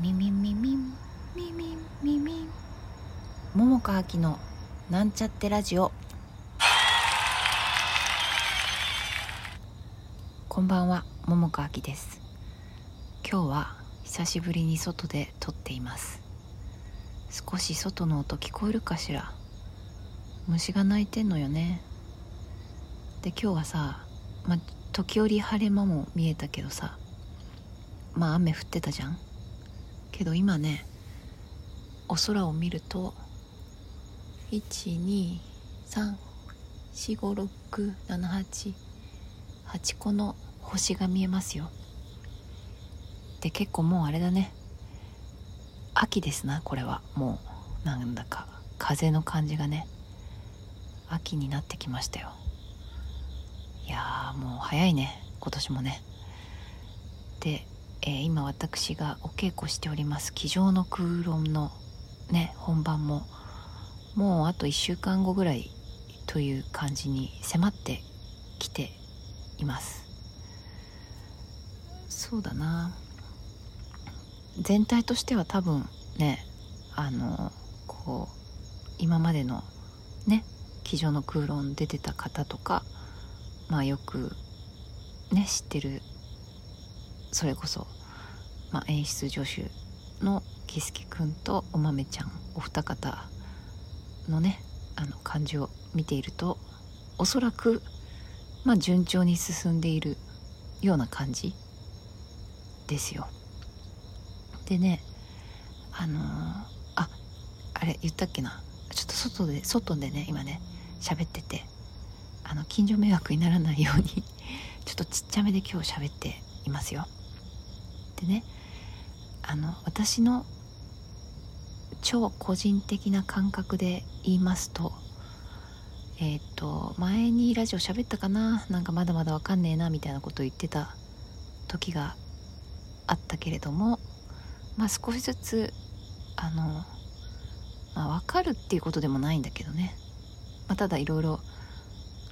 みみみみんみみみみん桃佳明のなんちゃってラジオこんばんは桃佳明です今日は久しぶりに外で撮っています少し外の音聞こえるかしら虫が鳴いてんのよねで今日はさ、ま、時折晴れ間も見えたけどさまあ雨降ってたじゃんけど今ねお空を見ると123456788個の星が見えますよ。で結構もうあれだね。秋ですなこれは。もうなんだか風の感じがね。秋になってきましたよ。いやもう早いね今年もね。で、えー、今私がお稽古しております「机上の空論」のね本番ももうあと1週間後ぐらいという感じに迫ってきています。そうだな。全体としては多分ねあのこう今までのね「机上の空論」出てた方とかまあよくね知ってるそれこそ、まあ、演出助手のキスケくんとお豆ちゃんお二方のねあの感じを見ているとおそらく、まあ、順調に進んでいるような感じですよ。でねあのー、ああれ言ったっけなちょっと外で外でね今ね喋っててあの近所迷惑にならないように ちょっとちっちゃめで今日喋っていますよでねあの私の超個人的な感覚で言いますとえっ、ー、と前にラジオ喋ったかななんかまだまだわかんねえなみたいなことを言ってた時があったけれどもまあ少しずつあの、まあ、分かるっていうことでもないんだけどね、まあ、ただいろいろ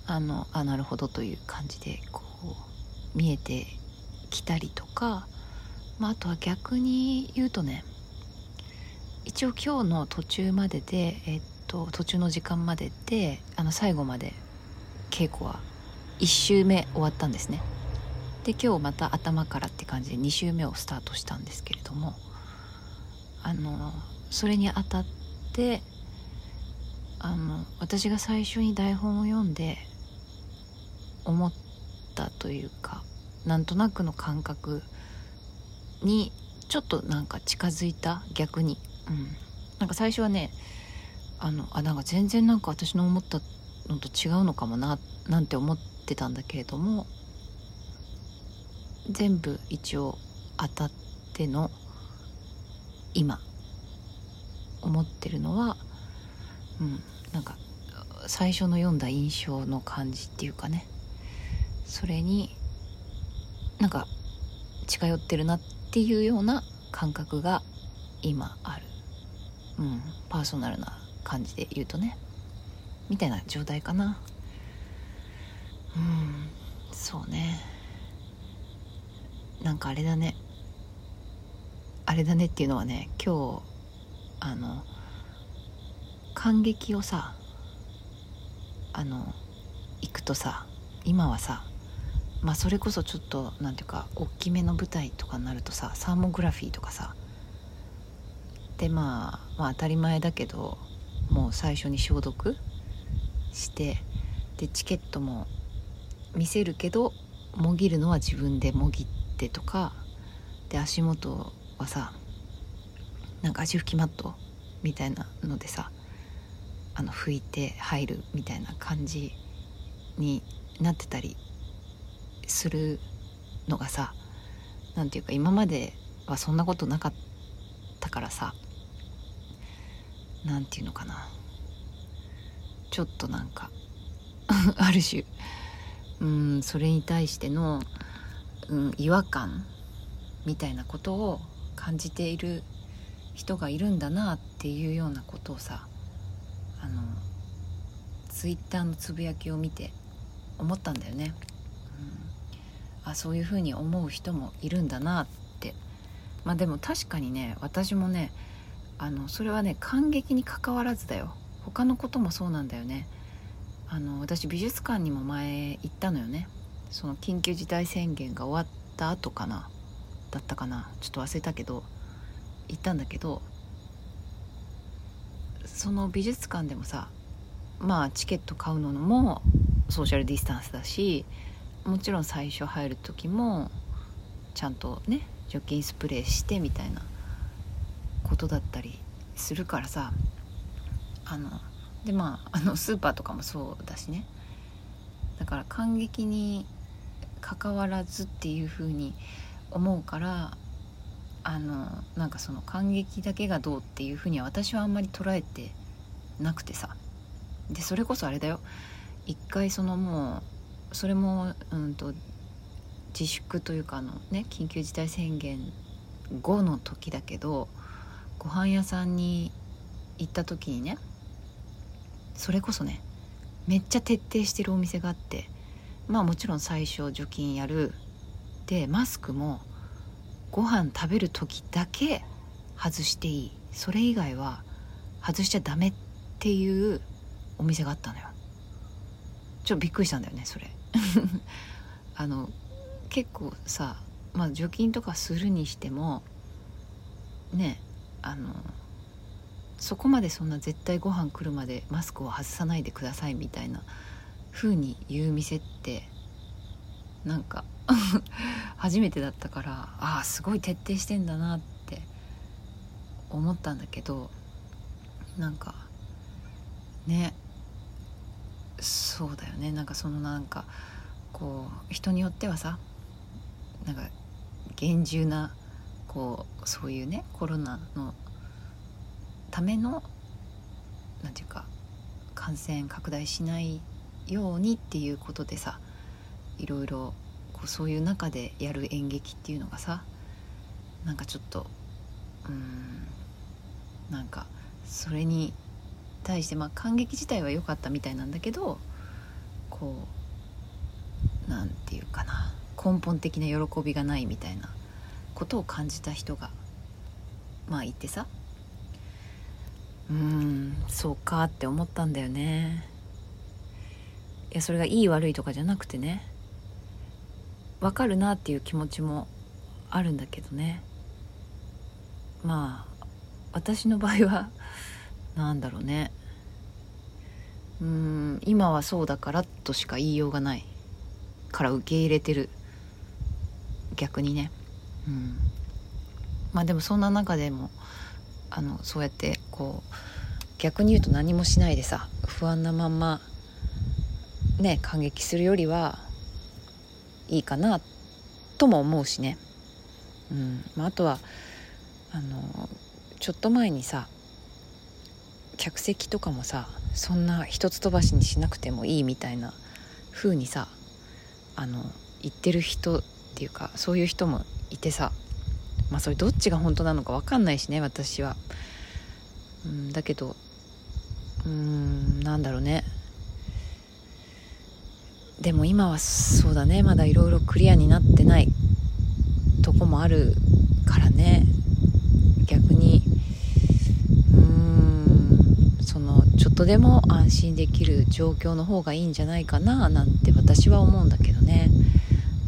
あのあなるほどという感じでこう見えてきたりとか、まあ、あとは逆に言うとね一応今日の途中までで、えっと、途中の時間までであの最後まで稽古は1周目終わったんですね。で今日また頭からって感じで2周目をスタートしたんですけれどもあのそれにあたってあの私が最初に台本を読んで思ったというかなんとなくの感覚にちょっとなんか近づいた逆に、うん、なんか最初はねあのあなんか全然なんか私の思ったのと違うのかもななんて思ってたんだけれども全部一応当たっての今思ってるのはうんなんか最初の読んだ印象の感じっていうかね。それになんか近寄ってるなってていうような感覚が今ある。うんパーソナルな感じで言うとね。みたいな状態かな。うんそうね。なんかあれだね。あれだねっていうのはね今日あの感激をさあの行くとさ今はさまあそれこそちょっと何ていうか大きめの舞台とかになるとさサーモグラフィーとかさでまあまあ当たり前だけどもう最初に消毒してでチケットも見せるけどもぎるのは自分でもぎってとかで足元はさなんか足拭きマットみたいなのでさあの拭いて入るみたいな感じになってたりするのがさ何て言うか今まではそんなことなかったからさ何て言うのかなちょっとなんか ある種うんそれに対しての、うん、違和感みたいなことを感じている人がいるんだなっていうようなことをさあのツイッターのつぶやきを見て思ったんだよね。うん、あそういうふうに思う人もいるんだなって。まあでも確かにね私もねあのそれはね感激にかかわらずだよ。他のこともそうなんだよね。あの私美術館にも前行ったのよね。その緊急事態宣言が終わった後かな。だったかな。ちょっと忘れたけど行ったんだけどその美術館でもさまあチケット買うのもソーシャルディスタンスだしもちろん最初入る時もちゃんとね除菌スプレーしてみたいなことだったりするからさ。あのでまああのスーパーとかもそうだしね。だから感激に関わらずっていう風に思うからあのなんかその感激だけがどうっていう風には私はあんまり捉えてなくてさ。でそれこそあれだよ。一回そのもうそれもうんと自粛というかあのね緊急事態宣言後の時だけどご飯屋さんに行った時にねそれこそねめっちゃ徹底してるお店があってまあもちろん最初除菌やる。でマスクもご飯食べる時だけ外していい。それ以外は外しちゃダメっていうお店があったのよ。ちょっとびっくりしたんだよねそれ。あの結構さまあ除菌とかするにしてもねあのそこまでそんな絶対ご飯来るまでマスクを外さないでくださいみたいな風に言う店ってなんか 初めてだったからああすごい徹底してんだなって思ったんだけどなんかねねなんかそのなんかこう人によってはさなんか厳重なこうそういうねコロナのための何て言うか感染拡大しないようにっていうことでさいろいろこうそういう中でやる演劇っていうのがさなんかちょっとうんなんかそれに対してまあ感激自体は良かったみたいなんだけどこうなんていうかな根本的な喜びがないみたいなことを感じた人がまあいてさ。うんそうかって思ったんだよね。いやそれがいい悪いとかじゃなくてねわかるなっていう気持ちもあるんだけどね。まあ私の場合はなんだろうね。うん今はそうだからとしか言いようがないから受け入れてる。逆にね。うん。まあでもそんな中でもあのそうやってこう逆に言うと何もしないでさ不安なまんまね感激するよりはいいかなとも思うしね、うん。まあ、あとはあのちょっと前にさ客席とかもさそんな一つ飛ばしにしなくてもいいみたいな風にさあの言ってる人っていうかそういう人もいてさまあそれどっちが本当なのか分かんないしね私は。うん、だけどうーんなんだろうね。でも今はそうだね。まだいろいろクリアになってないとこもあるからね逆にうーんそのちょっとでも安心できる状況の方がいいんじゃないかななんて私は思うんだけどね。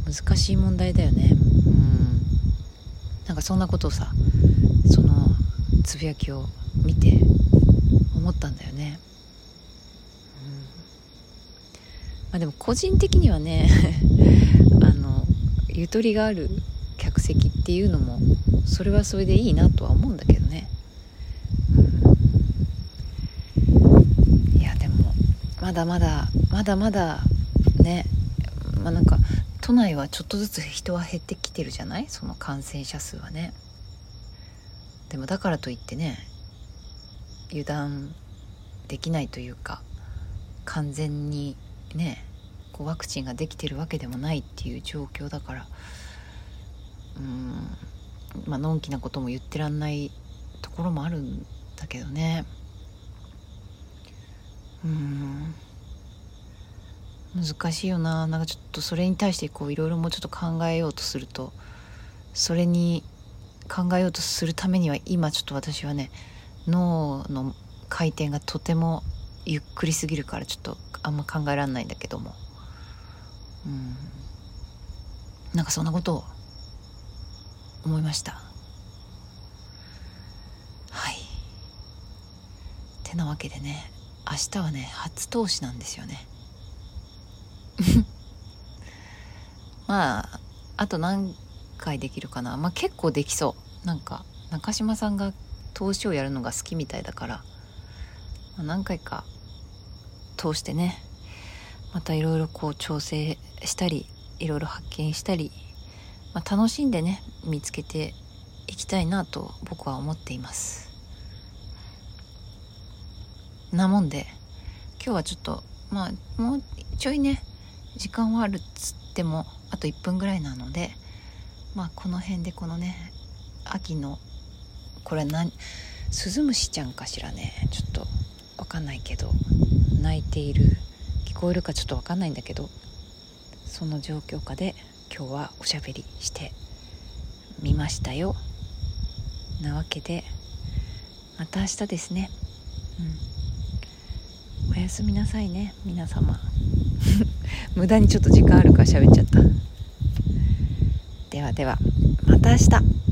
難しい問題だよね。うん。なんかそんなことをさそのつぶやきを見て思ったんだよね、うん。まあ、でも個人的にはね あのゆとりがある客席っていうのもそれはそれでいいなとは思うんだけどね、うん、いやでもまだまだまだまだねまあなんか都内はちょっとずつ人は減ってきてるじゃない？その感染者数はね。でもだからといってね油断できないというか完全にねこうワクチンができてるわけでもないっていう状況だからうんまあのんきなことも言ってらんないところもあるんだけどね。うん。難しいよな。なんかちょっとそれに対してこういろいろもうちょっと考えようとするとそれに考えようとするためには今ちょっと私はね脳の回転がとてもゆっくりすぎるからちょっとあんま考えられないんだけども。うん。なんかそんなことを思いました。はい。てなわけでね。明日はね初投資なんですよね。まああと何回できるかな。まあ結構できそう。なんか中島さんが投資をやるのが好きみたいだから、まあ、何回か通してね。またいろいろこう調整したりいろいろ発見したり、まあ、楽しんでね見つけていきたいなと僕は思っています。なもんで今日はちょっとまあもうちょいね時間はあるっつってもあと1分ぐらいなのでまあこの辺でこのね秋のこれは何スズムシちゃんかしらねちょっと分かんないけど泣いている聞こえるかちょっと分かんないんだけどその状況下で今日はおしゃべりしてみましたよ。なわけでまた明日ですね。うん。やすみなさいね皆様。無駄にちょっと時間あるから喋っちゃった。ではではまた明日。